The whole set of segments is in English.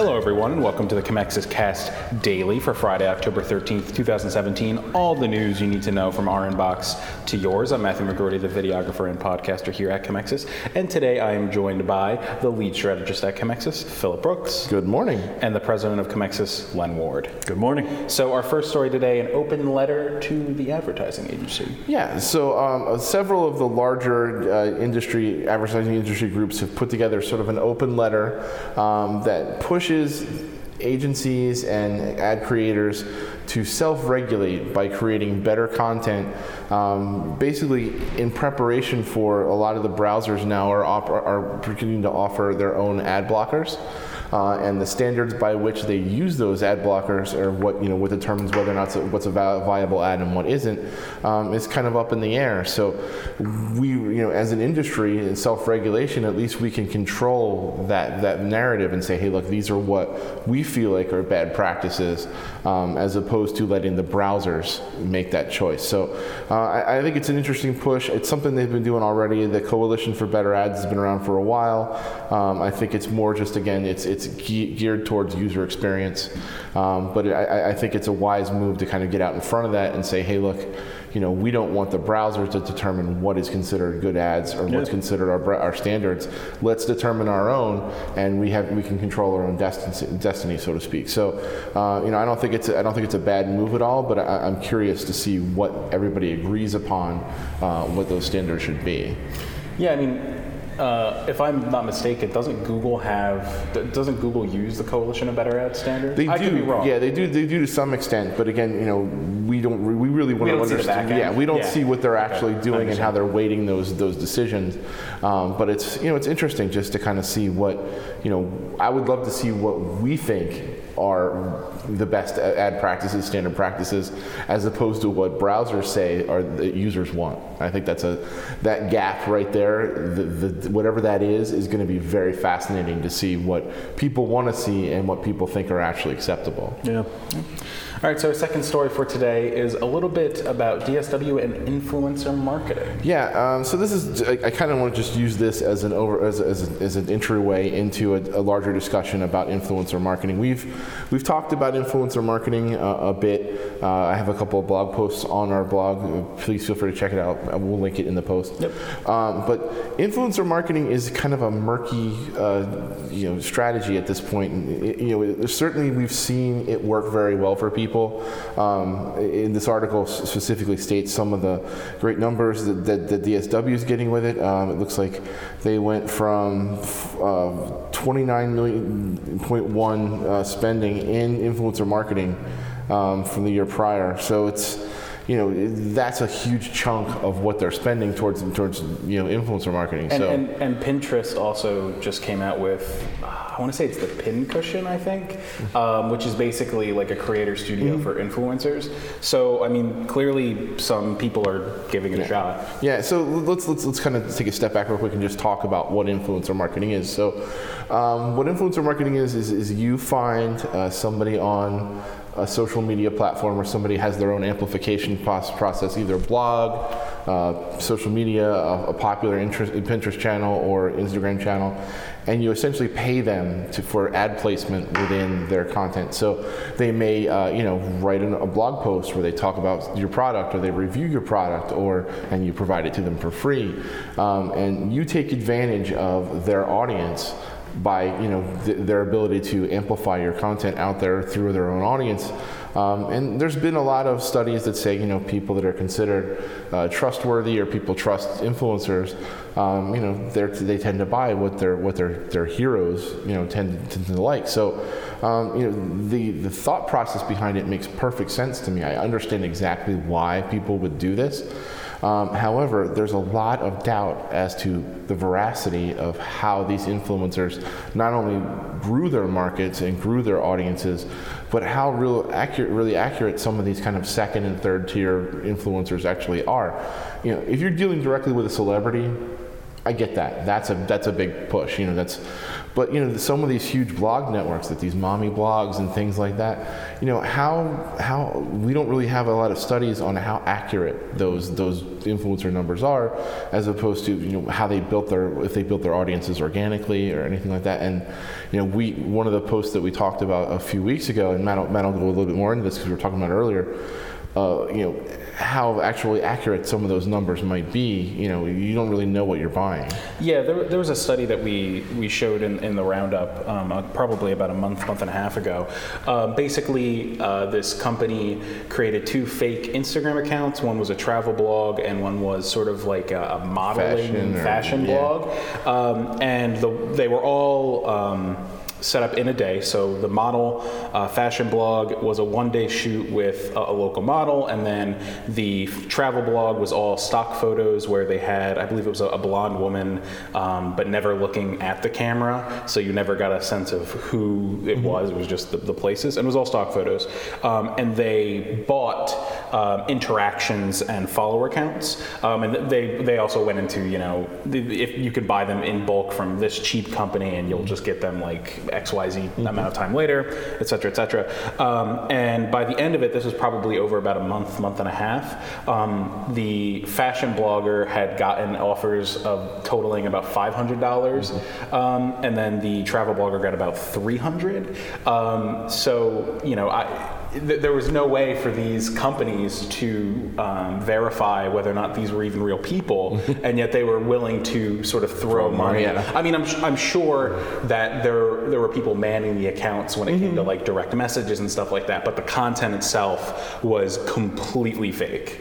Hello, everyone, and welcome to the Commexis Cast Daily for Friday, October 13th, 2017. All the news you need to know from our inbox to yours. I'm Matthew McGrorty, the videographer and podcaster here at Commexis, and today I am joined by the lead strategist at Commexis, Phillip Brooks, Good morning. and the president of Commexis, Len Ward. Good morning. So, our first story today an open letter to the advertising agency. Yeah, so um, uh, several of the larger uh, industry, advertising industry groups have put together sort of an open letter um, that pushes agencies and ad creators to self-regulate by creating better content um, basically in preparation for a lot of the browsers now are, op- are beginning to offer their own ad blockers uh, and the standards by which they use those ad blockers or what you know what determines whether or not what's a viable ad and what isn't um, is kind of up in the air. So we you know as an industry in self-regulation, at least we can control that that narrative and say, hey, look, these are what we feel like are bad practices, um, as opposed to letting the browsers make that choice. So uh, I, I think it's an interesting push. It's something they've been doing already. The Coalition for Better Ads has been around for a while. Um, I think it's more just again, it's it's ge- geared towards user experience. Um, but I, I think it's a wise move to kind of get out in front of that and say, hey, look, you know, we don't want the browser to determine what is considered good ads or what's considered our, our standards. Let's determine our own, and we have we can control our own destiny, destiny so to speak. So, uh, you know, I don't think it's a, I don't think it's a bad move at all. But I, I'm curious to see what everybody agrees upon, uh, what those standards should be. Yeah, I mean, uh, if I'm not mistaken, doesn't Google have, doesn't Google use the Coalition of Better Ad Standards? They I do, could be wrong. yeah, they do. They do to some extent, but again, you know, we don't. We really want to see the understand. Yeah, we don't Yeah. see what they're Okay. actually doing and how they're weighting those those decisions. Um, but it's you know it's interesting just to kind of see what you know. I would love to see what we think are the best ad practices, standard practices, as opposed to what browsers say are the users want. I think that's a that gap right there. The, the, whatever that is is going to be very fascinating to see what people want to see and what people think are actually acceptable. Yeah. All right, so our second story for today is a little bit about DSW and influencer marketing. Yeah, um, so this is, I, I kind of want to just use this as an over, as, as, as an entryway into a, a larger discussion about influencer marketing. We've, we've talked about influencer marketing uh, a bit. Uh, I have a couple of blog posts on our blog. Please feel free to check it out. We'll link it in the post. Yep. Um, but influencer marketing is kind of a murky, uh, you know, strategy at this point. And, it- you know, it- certainly we've seen it work very well for people. Um, in this article specifically states some of the great numbers that, that, that DSW is getting with it. Um, it looks like they went from uh, 29 million point one uh, spending in influencer marketing um, from the year prior. So it's you know that's a huge chunk of what they're spending towards towards you know influencer marketing. And, so and, and Pinterest also just came out with, uh, I want to say it's the Pin Cushion, I think, um, which is basically like a creator studio Mm-hmm. for influencers. So, I mean, clearly some people are giving it a shot. Yeah, so let's let's let's kind of take a step back real quick and just talk about what influencer marketing is. So, um, what influencer marketing is is, is you find uh, somebody on a social media platform or somebody has their own amplification process, either blog, uh, social media, a, a popular interest, Pinterest channel or Instagram channel, and you essentially pay them to, for ad placement within their content. So they may, uh, you know, write an, a blog post where they talk about your product or they review your product, or and you provide it to them for free, um, and you take advantage of their audience by you know th- their ability to amplify your content out there through their own audience. Um, and there's been a lot of studies that say you know people that are considered uh, trustworthy or people trust influencers, um, you know they're, tend to buy what their what their their heroes you know tend, tend to like. So um, you know the the thought process behind it makes perfect sense to me. I understand exactly why people would do this. Um, however, there's a lot of doubt as to the veracity of how these influencers not only grew their markets and grew their audiences, but how real accurate, really accurate some of these kind of second and third tier influencers actually are. You know, if you're dealing directly with a celebrity, I get that. That's a that's a big push. You know, that's. But you know, some of these huge blog networks, that these mommy blogs and things like that, you know, how how we don't really have a lot of studies on how accurate those those influencer numbers are, as opposed to you know how they built their if they built their audiences organically or anything like that. And you know, we one of the posts that we talked about a few weeks ago, and Matt, Matt will go a little bit more into this because we were talking about earlier. Uh, you know how actually accurate some of those numbers might be, you know, you don't really know what you're buying. Yeah, there, there was a study that we, we showed in, in the roundup um, uh, probably about a month, month and a half ago. Uh, basically, uh, this company created two fake Instagram accounts. One was a travel blog, and one was sort of like a, a modeling Fashion or- fashion yeah. blog. Um, and the, they were all. Um, set up in a day. So the model uh, fashion blog was a one-day shoot with a, a local model, and then the travel blog was all stock photos where they had, I believe it was a, a blonde woman, um, but never looking at the camera, so you never got a sense of who it was. It was just the, the places, and it was all stock photos. Um, and they bought um, interactions and follower counts, um, and they they also went into you know the- if you could buy them in bulk from this cheap company, and you'll just get them like X Y Z amount of time later, et cetera, et cetera. Um, and by the end of it, this was probably over about a month, month and a half. Um, the fashion blogger had gotten offers of totaling about five hundred dollars, um, and then the travel blogger got about three hundred. Um, so you know I th- there was no way for these companies to um, verify whether or not these were even real people, and yet they were willing to sort of throw money. yeah. I mean, I'm, I'm sure that there there were people manning the accounts when it came to like direct messages and stuff like that, but the content itself was completely fake.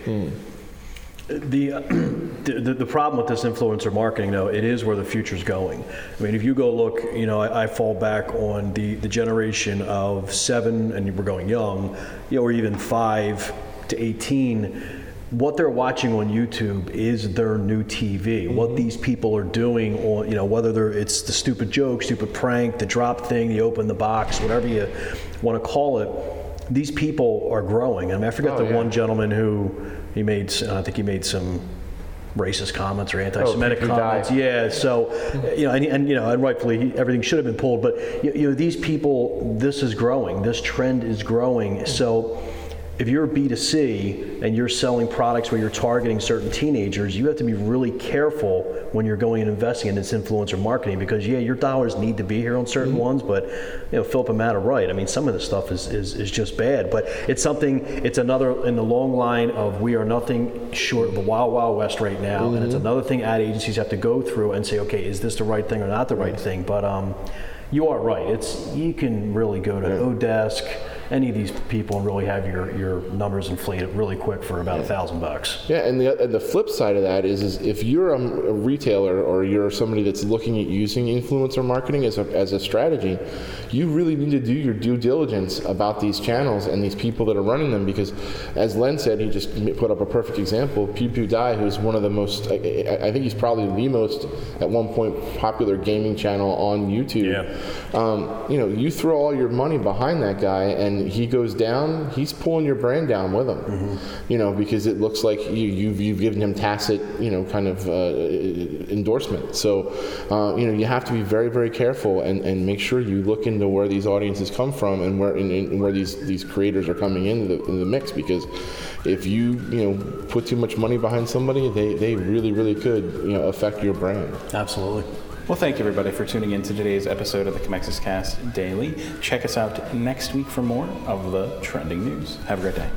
The, uh, the the problem with this influencer marketing, though, it is where the future's going. I mean, if you go look, you know, I, I fall back on the the generation of seven, and we're going young, you know, or even five to eighteen. What they're watching on YouTube is their new TV. What these people are doing on, you know, whether they're it's the stupid joke, stupid prank, the drop thing, the open the box, whatever you want to call it. These people are growing. I mean, I forget Oh, the yeah. one gentleman who he made I think he made some racist comments or anti-Semitic oh, Died. comments. Yeah, so you know, and, and you know, and rightfully everything should have been pulled. But you, you know, these people, this is growing. This trend is growing. So if you're B2C and you're selling products where you're targeting certain teenagers, you have to be really careful when you're going and investing in this influencer marketing because yeah, your dollars need to be here on certain ones, but you know, Phillip and Matt are right. I mean, some of this stuff is, is, is just bad, but it's something, it's another in the long line of we are nothing short of the wild, wild west right now. And it's another thing ad agencies have to go through and say, okay, is this the right thing or not the right thing? But um, you are right. It's, you can really go to Odesk, any of these people and really have your, your numbers inflated really quick for about a thousand bucks. Yeah, and the, and the flip side of that is, is if you're a, a retailer or you're somebody that's looking at using influencer marketing as a, as a strategy, you really need to do your due diligence about these channels and these people that are running them because, as Len said, he just put up a perfect example. Pew Pew Die, who's one of the most, I, I I think he's probably the most, at one point, popular gaming channel on YouTube. Yeah. Um, you know, you throw all your money behind that guy and he goes down, he's pulling your brand down with him. You know, because it looks like you, you've, you've given him tacit, you know, kind of uh, endorsement. So, uh, you know, you have to be very, very careful and, and make sure you look into where these audiences come from and where and, and where these, these creators are coming into the, in the mix. Because if you, you know, put too much money behind somebody, they, they really, really could, you know, affect your brand. Absolutely. Well, thank you everybody for tuning in to today's episode of the Commexis Cast Daily. Check us out next week for more of the trending news. Have a great day.